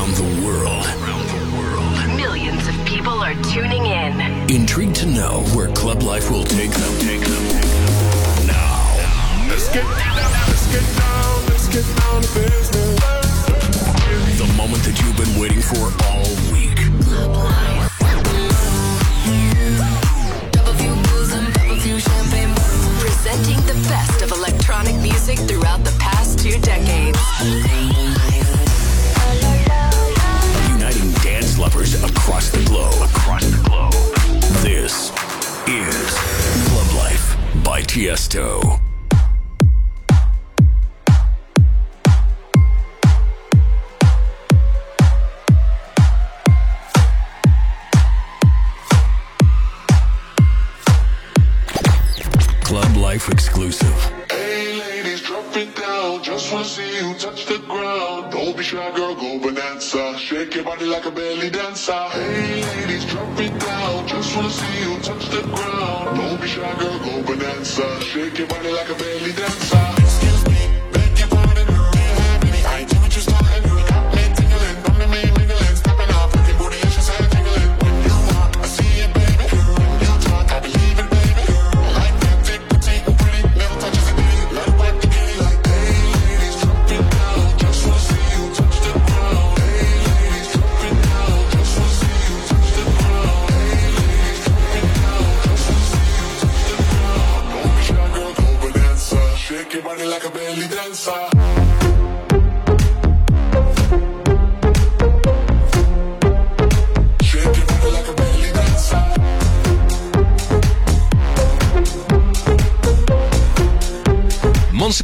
around the world. Millions of people are tuning in. Intrigued to know where club life will take them. Take them. Now, let's get down, let's get down, let's get down to business. The moment that you've been waiting for all week. Presenting the best of electronic music throughout the past two decades. Across the globe. Across the globe. This is Club Life by Tiesto. Club Life exclusive. Hey ladies, drop it down. Just wanna see you touch the ground. Don't be shy, girl, go bonanza. Shake your body like a dancer. Hey ladies, drop it down. Just wanna see you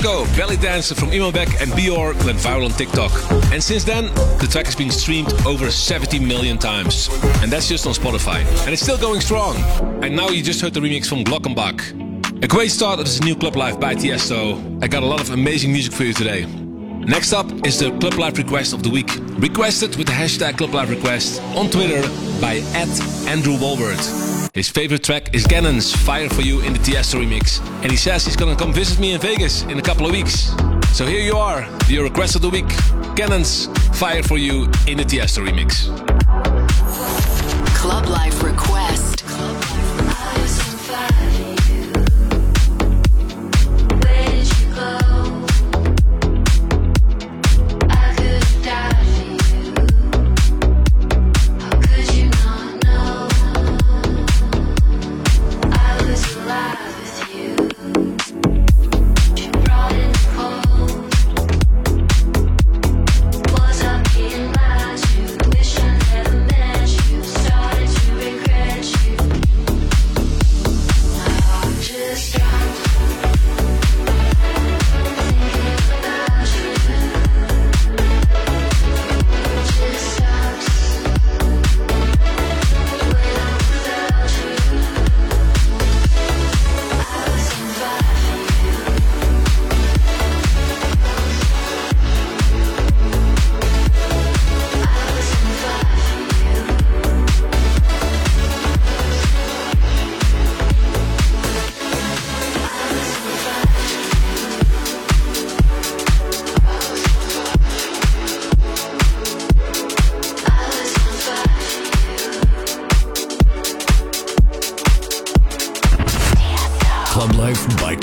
Monster Belly Dancer from Imanbek and BYOR went viral on TikTok. And since then, the track has been streamed over 70 million times. And that's just on Spotify. And it's still going strong. And now you just heard the remix from Glockenbach. A great start of this new Club Life by Tiesto. I got a lot of amazing music for you today. Next up is the Club Life request of the week. Requested with the hashtag Club Life Request on Twitter by at Andrew Walbert. His favorite track is Cannons Fire for You in the Tiesto remix. And he says he's gonna come visit me in Vegas in a couple of weeks. So here you are, your request of the week. Cannons Fire for You in the Tiesto remix. Club Life Request.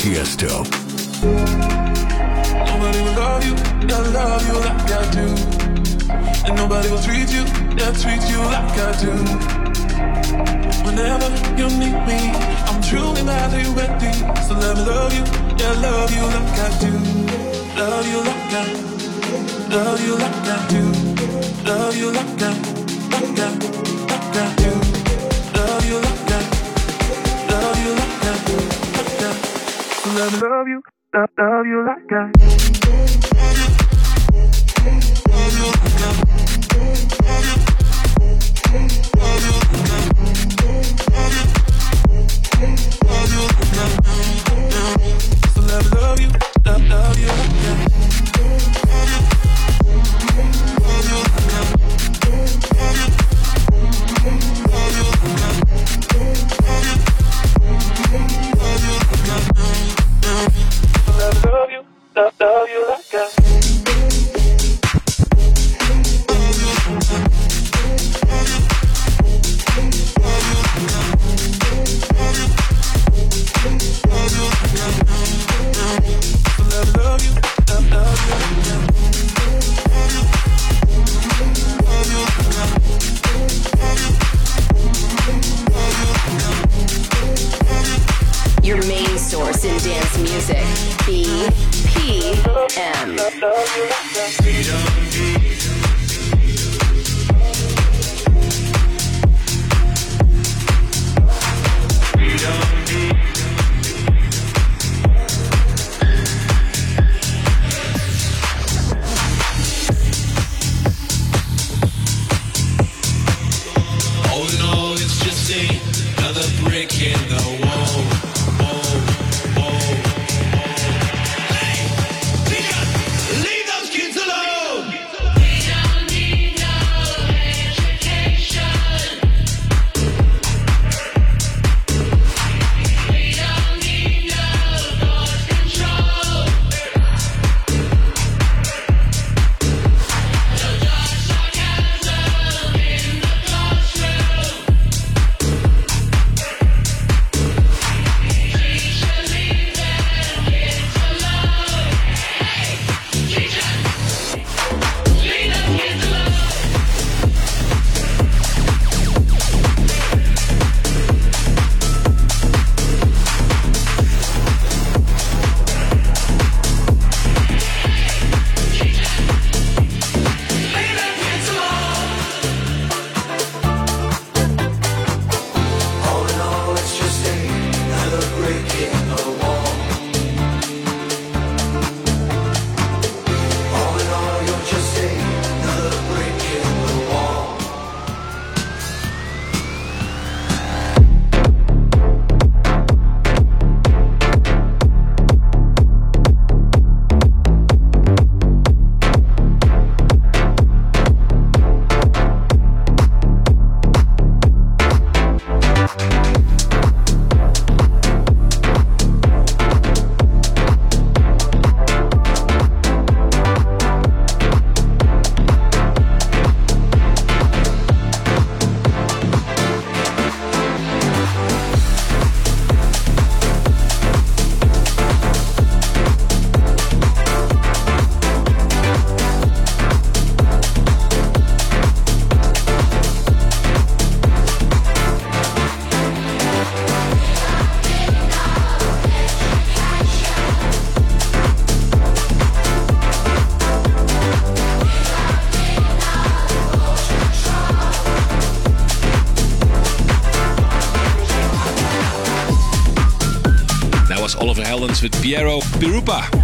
Tiesto. Nobody will love you, I love you like I do. And nobody will treat you, yeah, treat you like I do. Whenever you need me, I'm truly madly ready. So let me love you, yeah, love you like I do. Love you like I, love you like I do. Love you like I, like I, like I do. Love you, love, love you like I.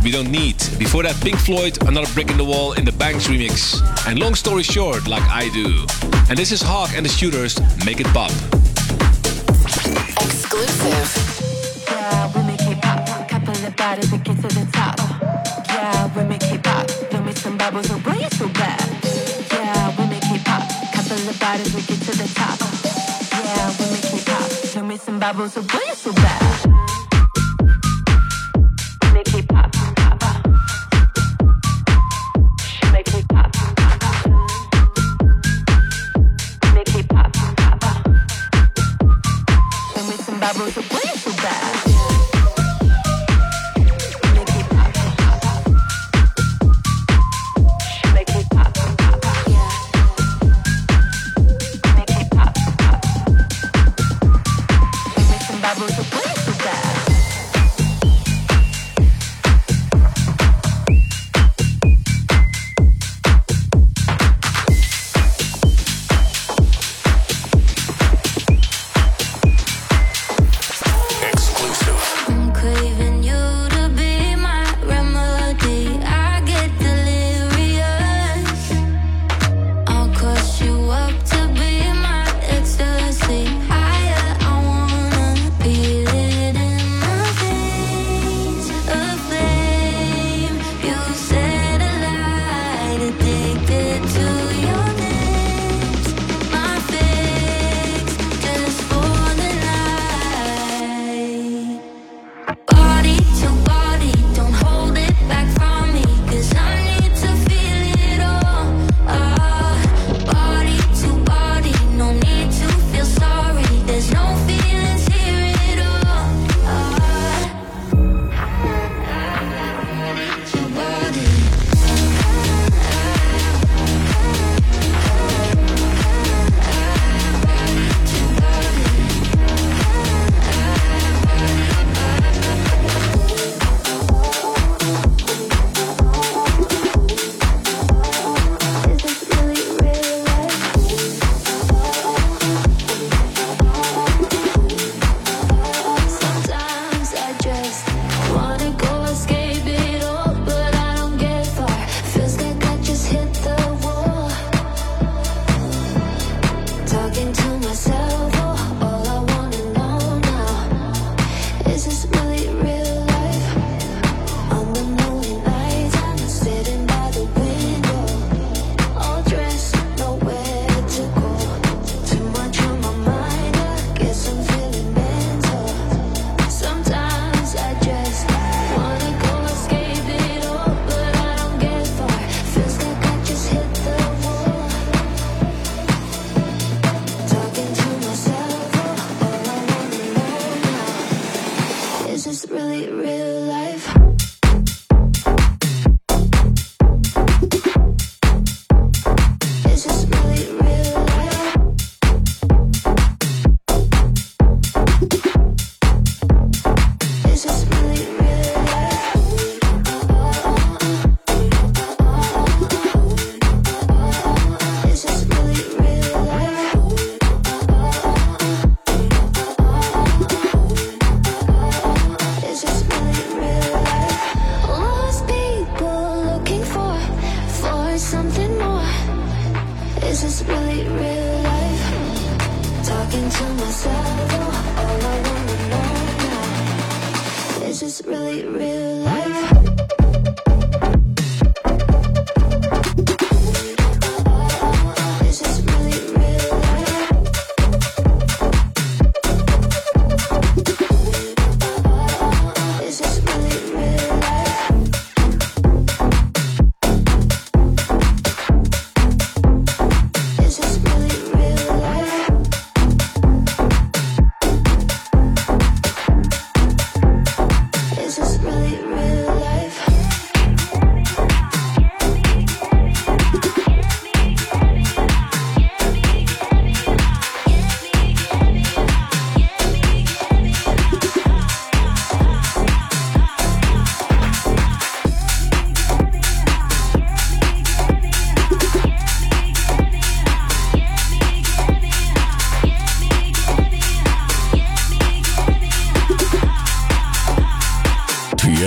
We don't need. Before that, Pink Floyd, another brick in the wall in the BANCHS remix. And long story short, like I do. And this is HÄWK and the Shooters. Make it pop. Exclusive. Yeah, we make it pop. Couple of bodies that get to the top. Yeah, we make it pop. Throw me some bubbles, oh boy, you're so bad. Yeah, we make it pop. Couple of bodies that get to the top. Yeah, we make it pop. Throw me some bubbles, oh boy, you're so bad.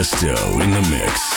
Tiesto in the mix.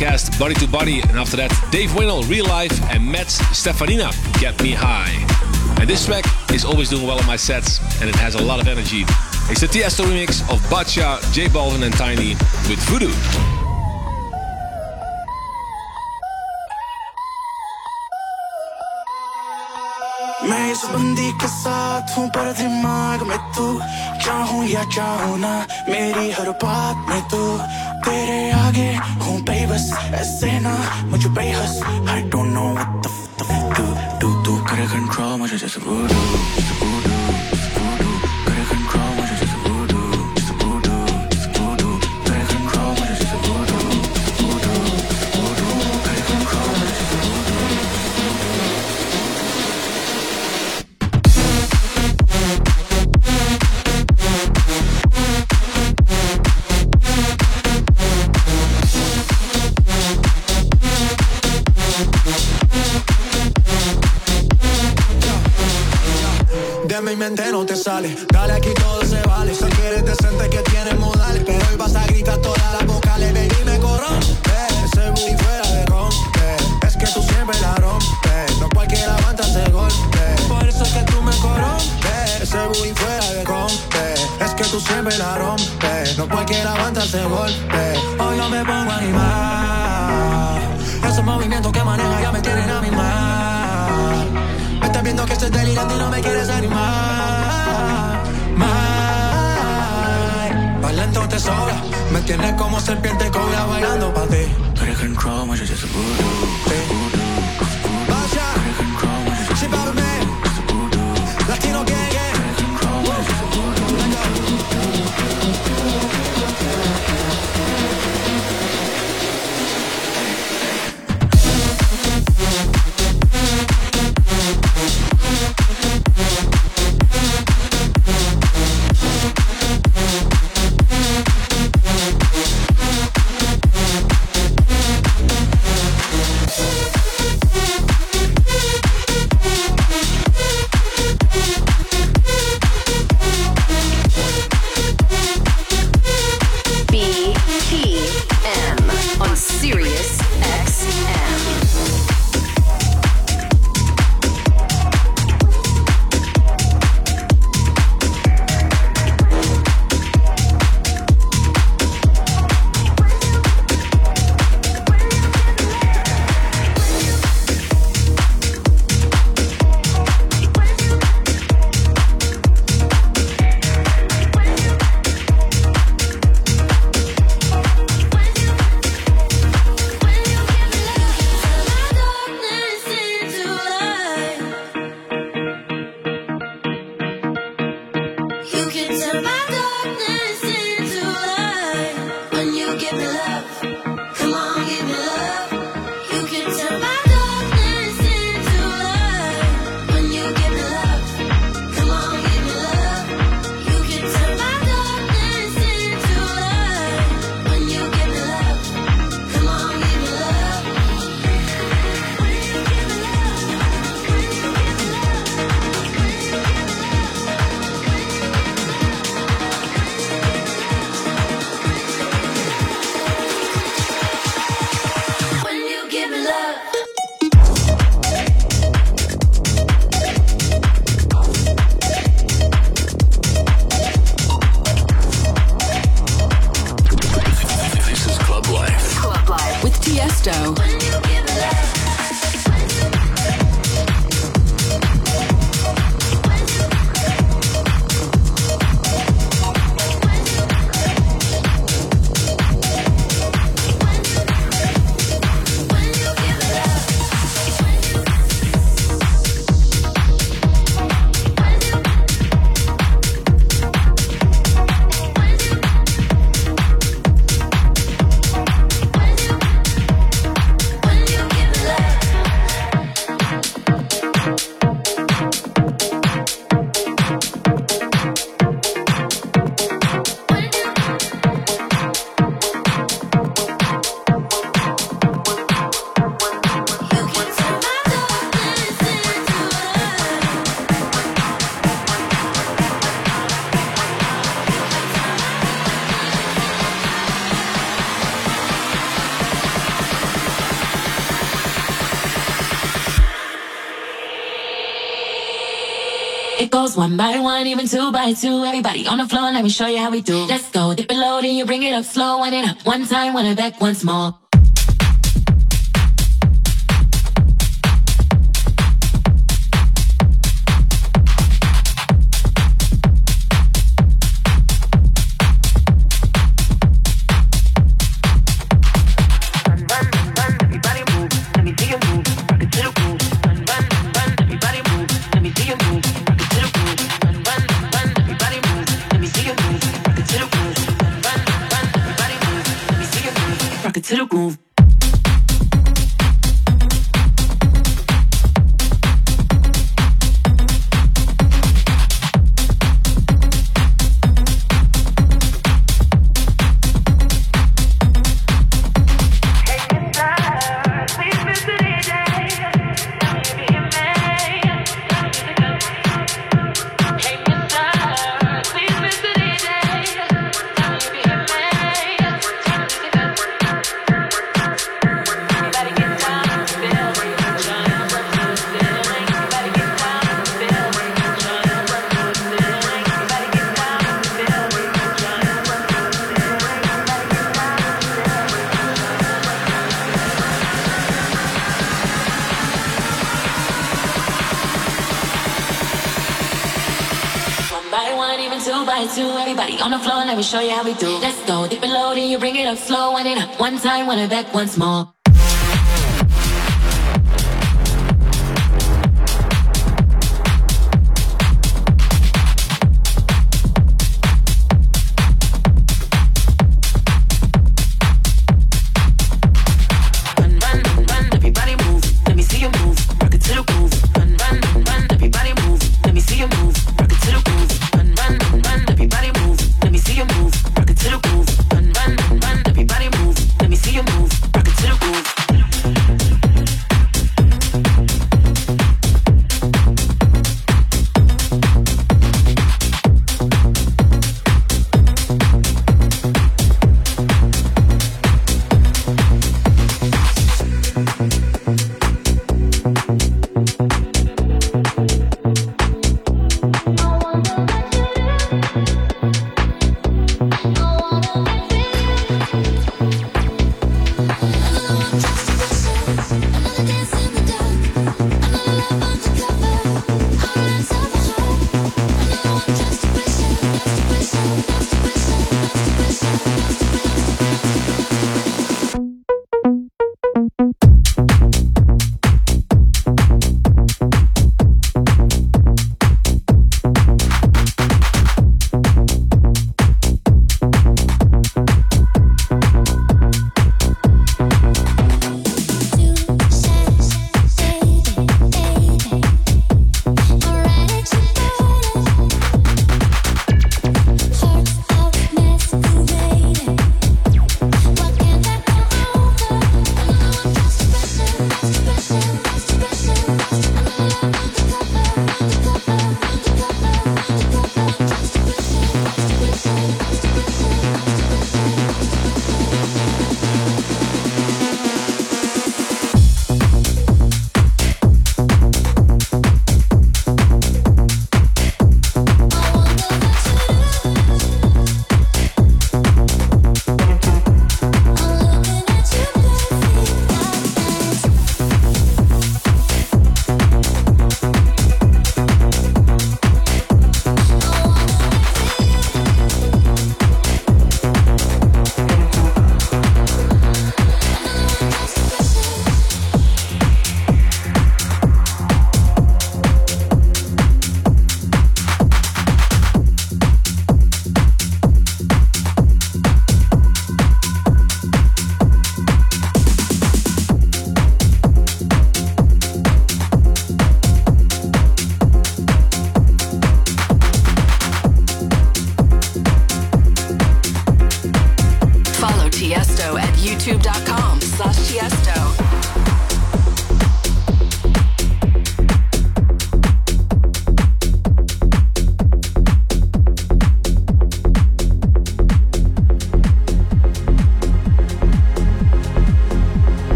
podcast Body to Body, and after that, Dave Winnel, Real Life, and Matt Steffanina, Get Me High. And this track is always doing well on my sets, and it has a lot of energy. It's the Tiesto remix of Badshah, J Balvin, and Tainy with Voodoo. मैं इस बंदी के साथ हूँ पर दिमाग में तू चाहूँ या चाहूँ ना मेरी हर बात में तू तेरे आगे हूँ Vegas Escena Mucho pejas I don't know what the f*** to. do to do Care control Mucho just a One by one, even two by two. Everybody on the floor, let me show you how we do. Let's go, dip it low, then you bring it up slow. One it up, one time, one it back once more. Let me show you how we do. Let's go, dip it low, then you bring it up slow. One it up, one time, one it back once more.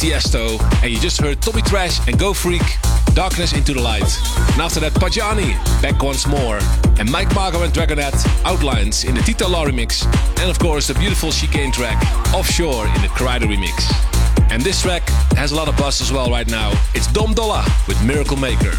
Tiesto. And you just heard Tommy Trash and Go Freek, Darkness into the Light. And after that, PAJANE, Back Once More. And Mike Mago and Dragonette, Outlines in the Tita Lau remix. And of course, the beautiful chicane track, Offshore in the Kryder remix. And this track has a lot of buzz as well right now. It's Dom Dolla with Miracle Maker.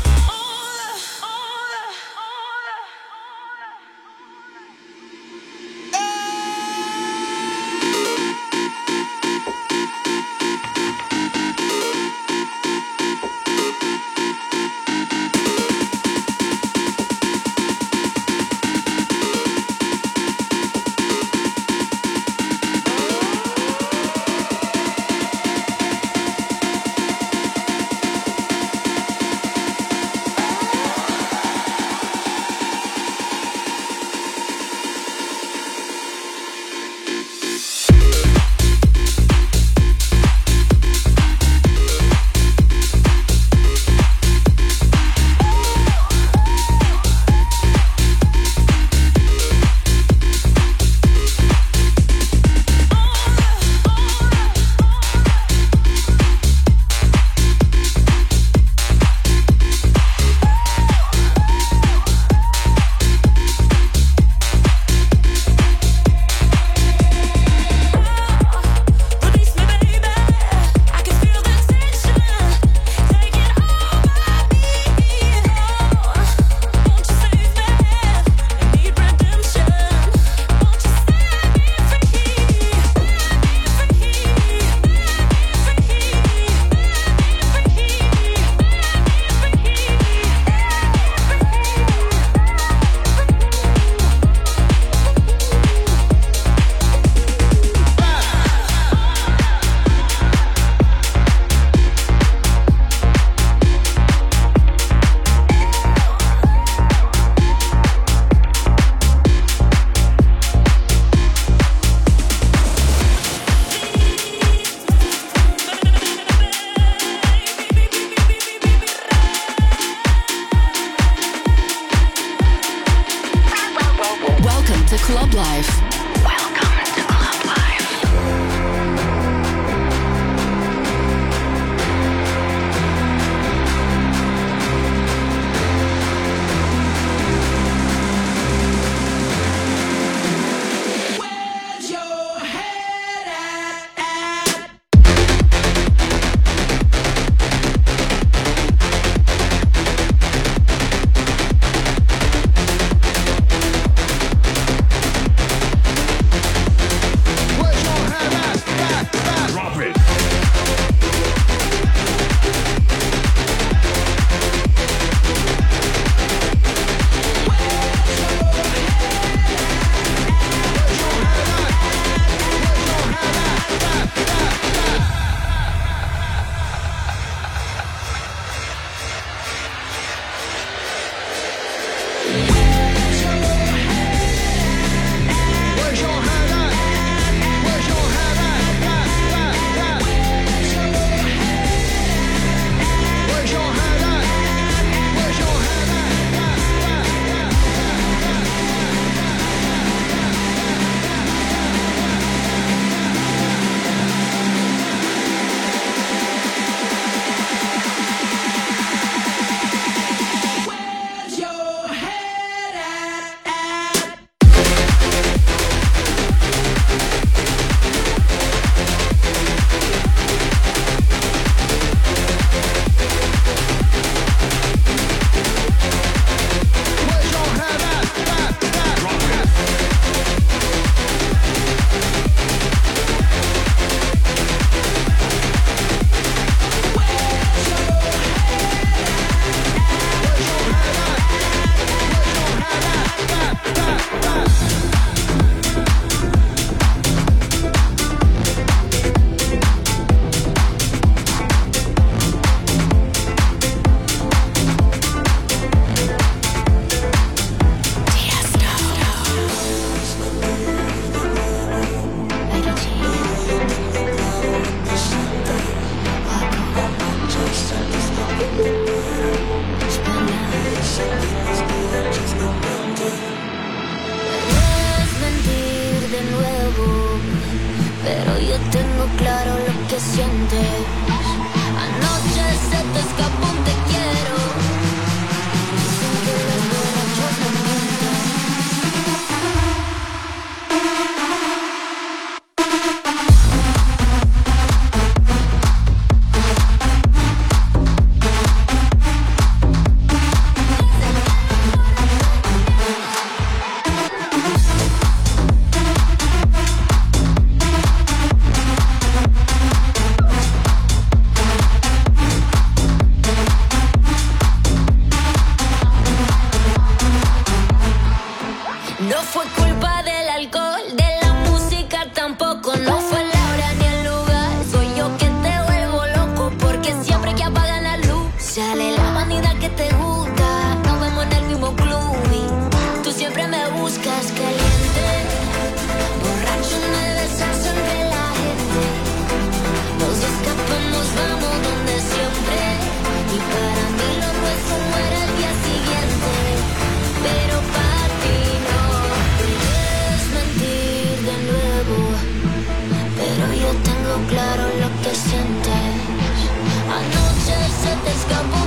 I know just that there's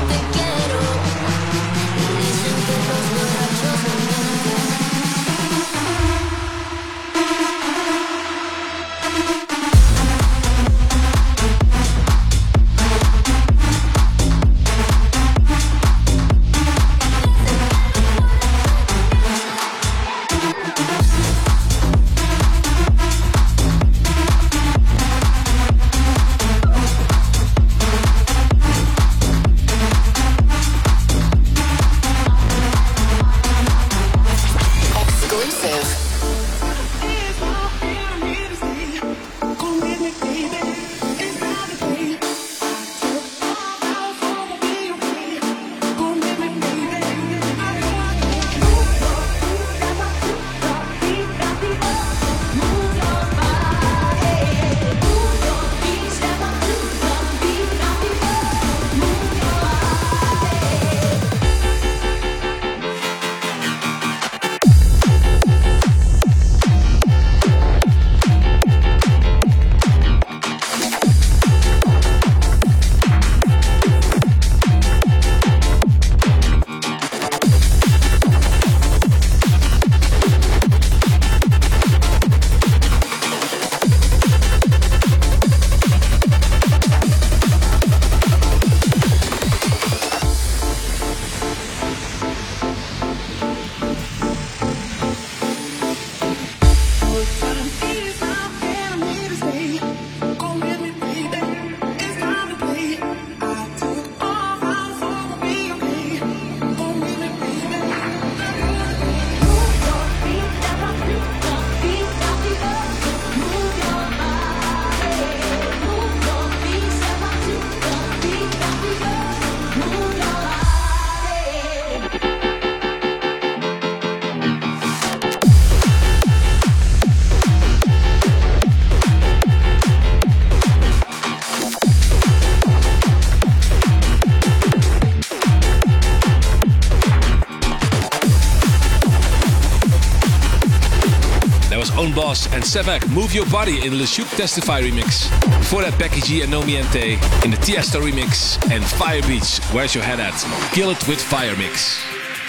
And Sevek Move Your Body in Le Shuuk TESFY remix. Before that, Becky G and No Nomiente in the Tiesto remix, and Firebeatz, Where's Your Head At? Kill It With Fire mix.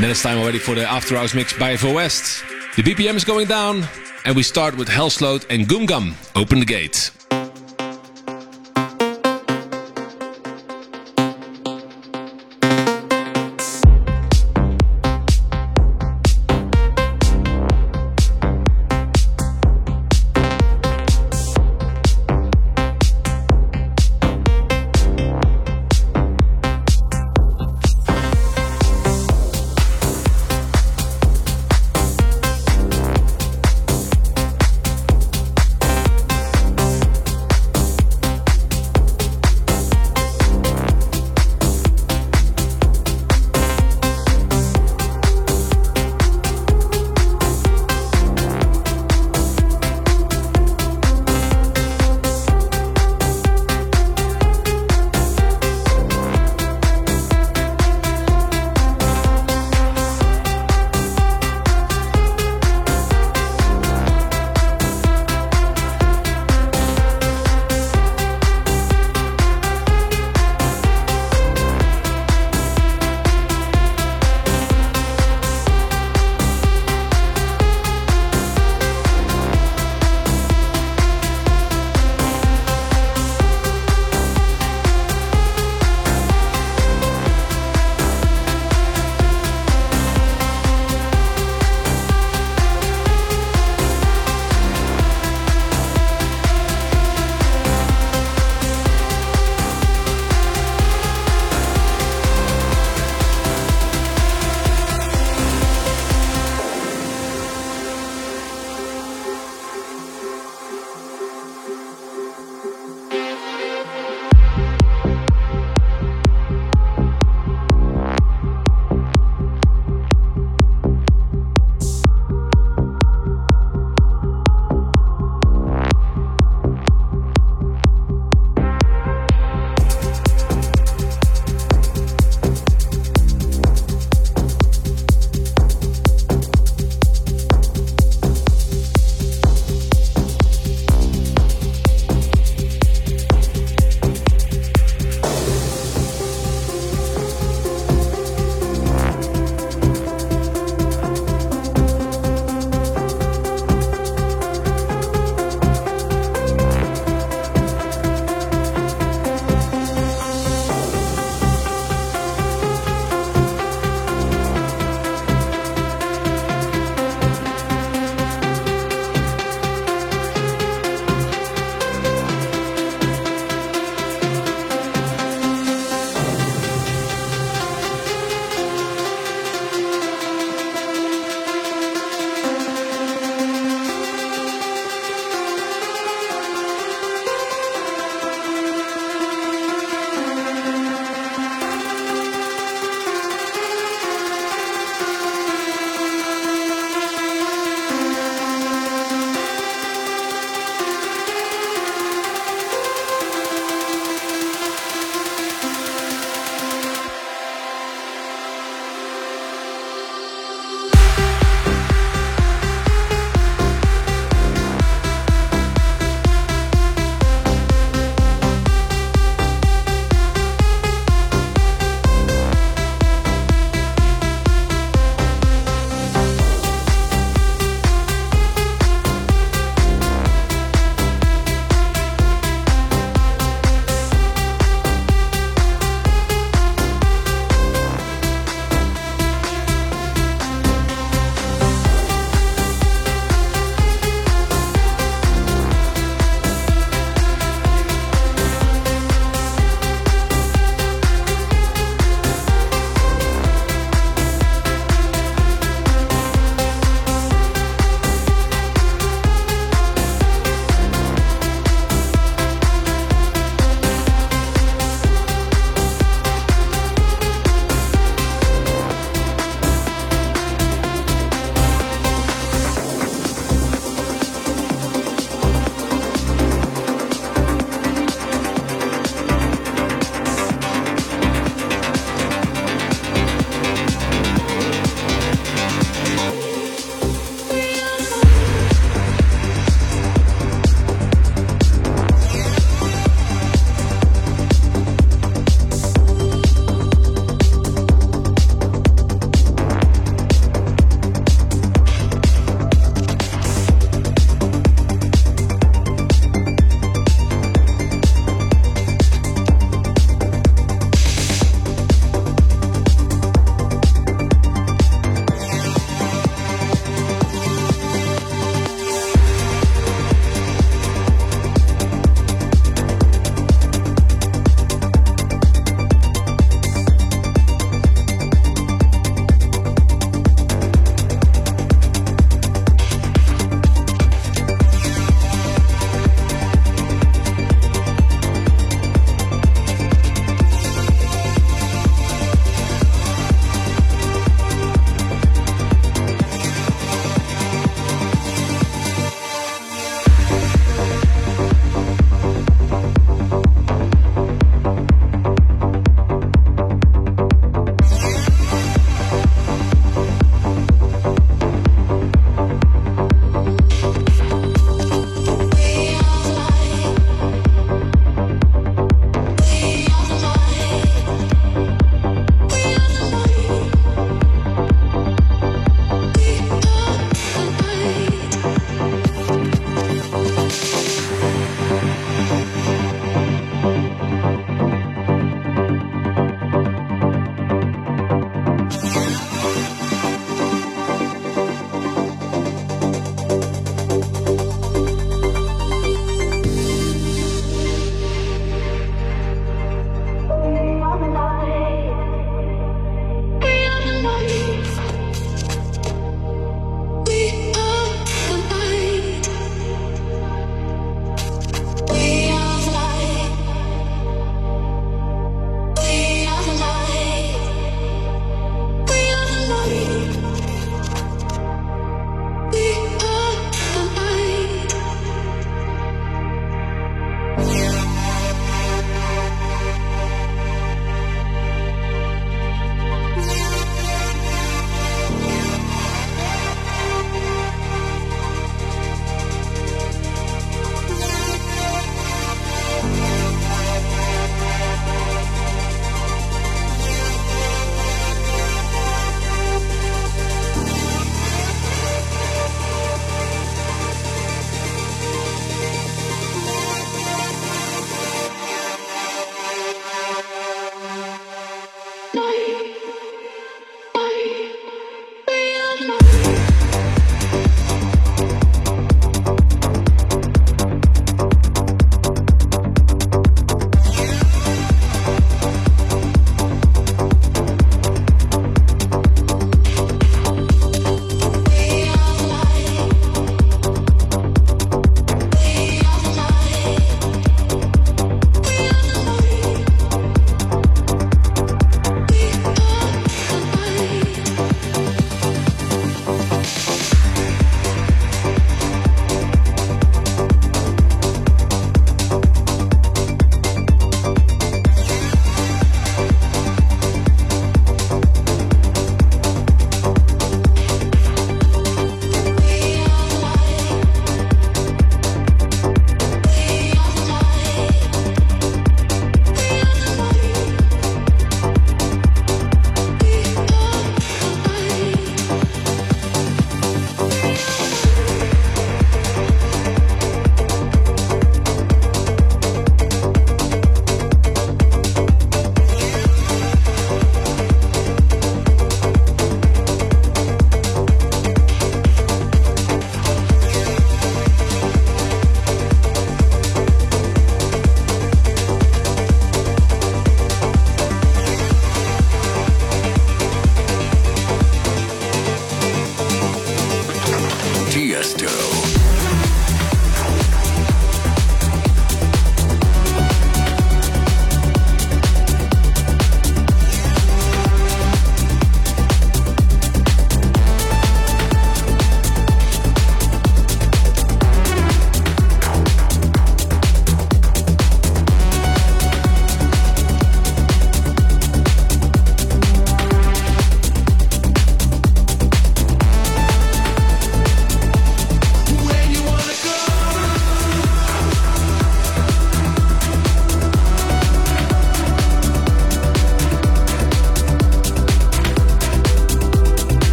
then it's time already for the After Hours mix by Vo West. The BPM is going down, and we start with Helsloot and Goom Gum. Open the gate.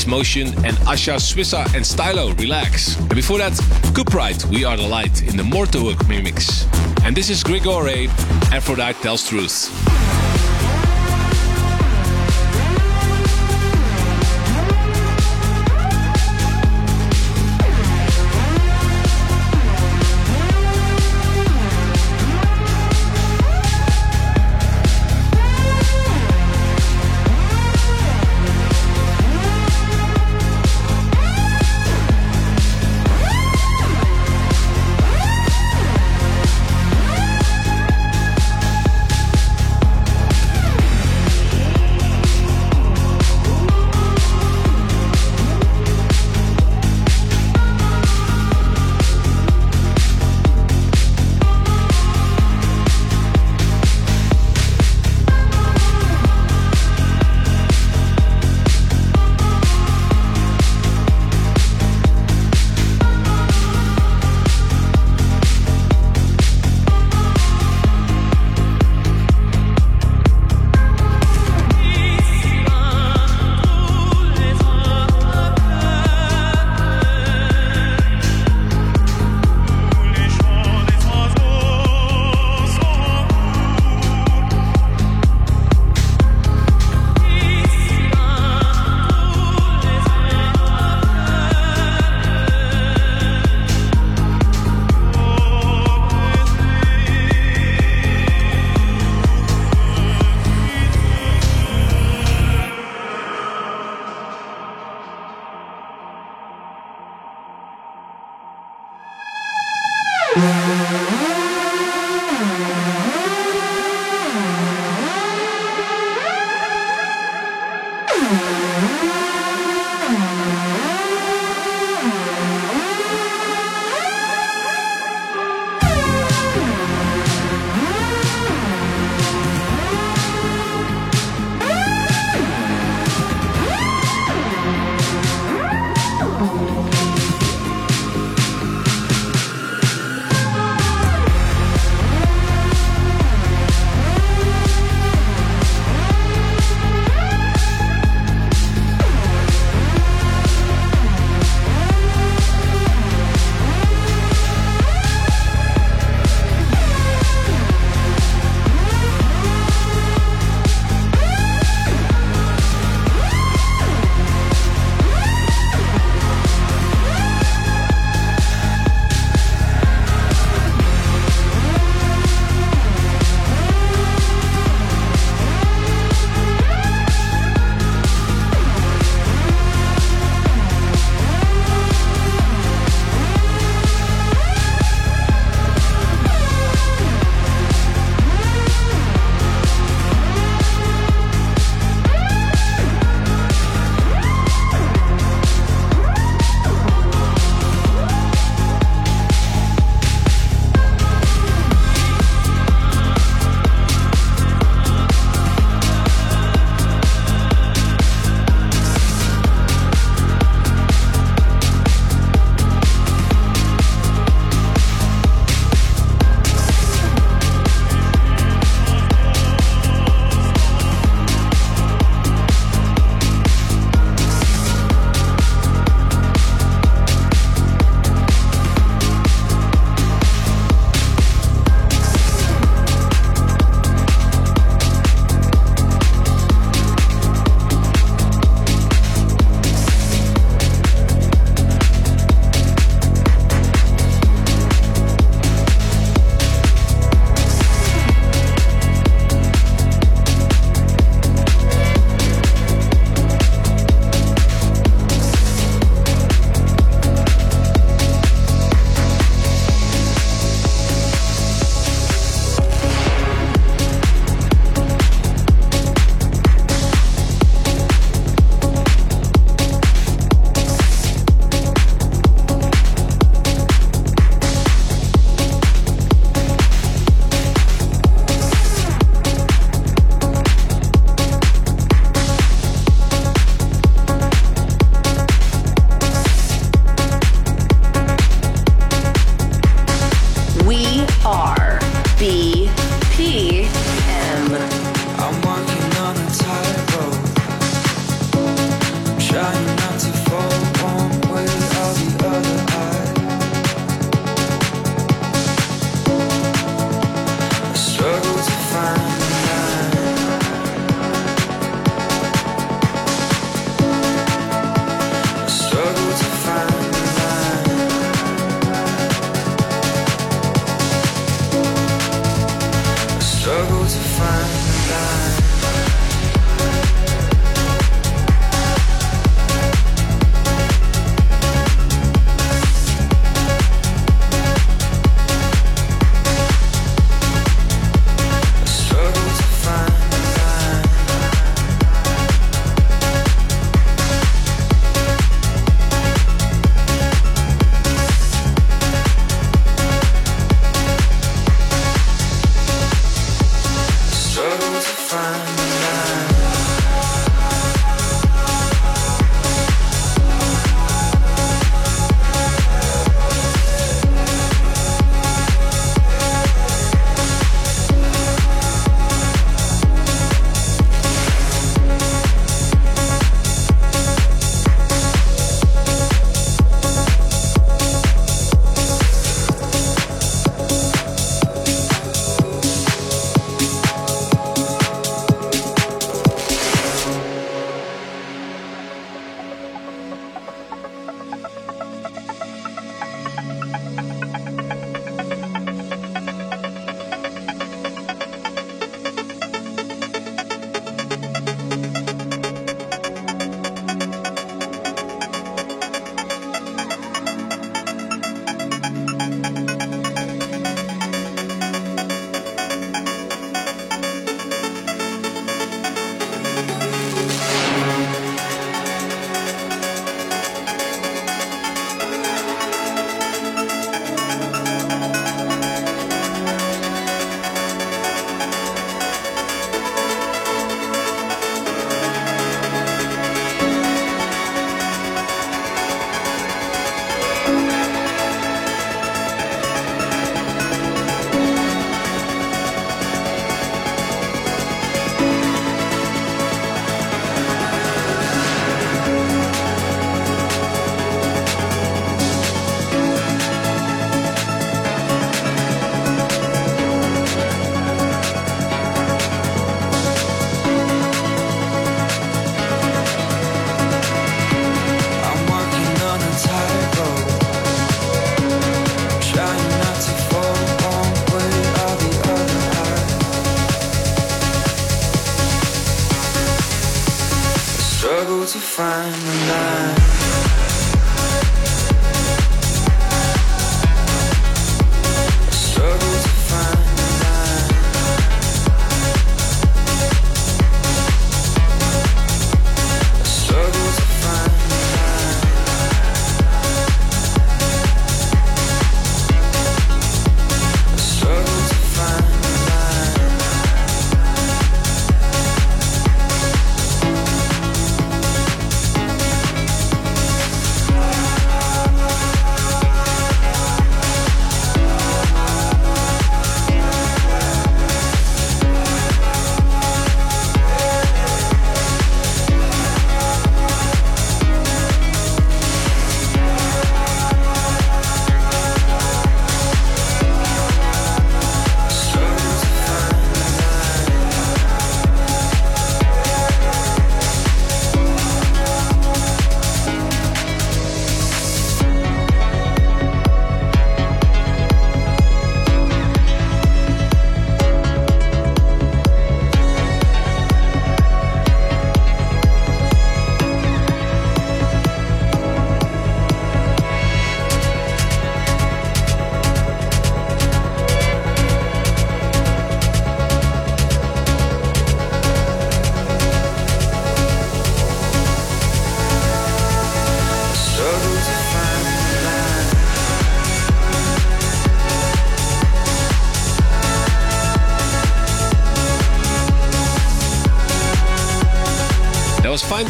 Space Motion and Asher Swissa and Stylo, Relax. And before that, Cuprite, We Are the Light in the Morttagua remix. And this is Grigore, Aphrodite Tells Truth.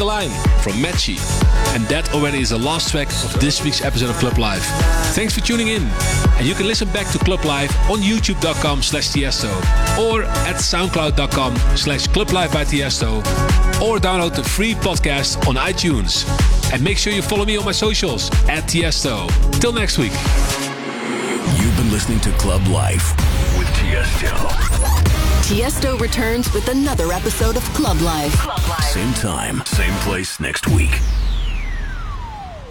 The Line from Matchy. And that already is the last track of this week's episode of Club Life. Thanks for tuning in. And you can listen back to Club Life on youtube.com slash Tiesto or at soundcloud.com slash Club Life by Tiesto or download the free podcast on iTunes. And make sure you follow me on my socials at Tiesto. Till next week. You've been listening to Club Life with Tiesto. Tiesto returns with another episode of Club Life. Same time, same place next week.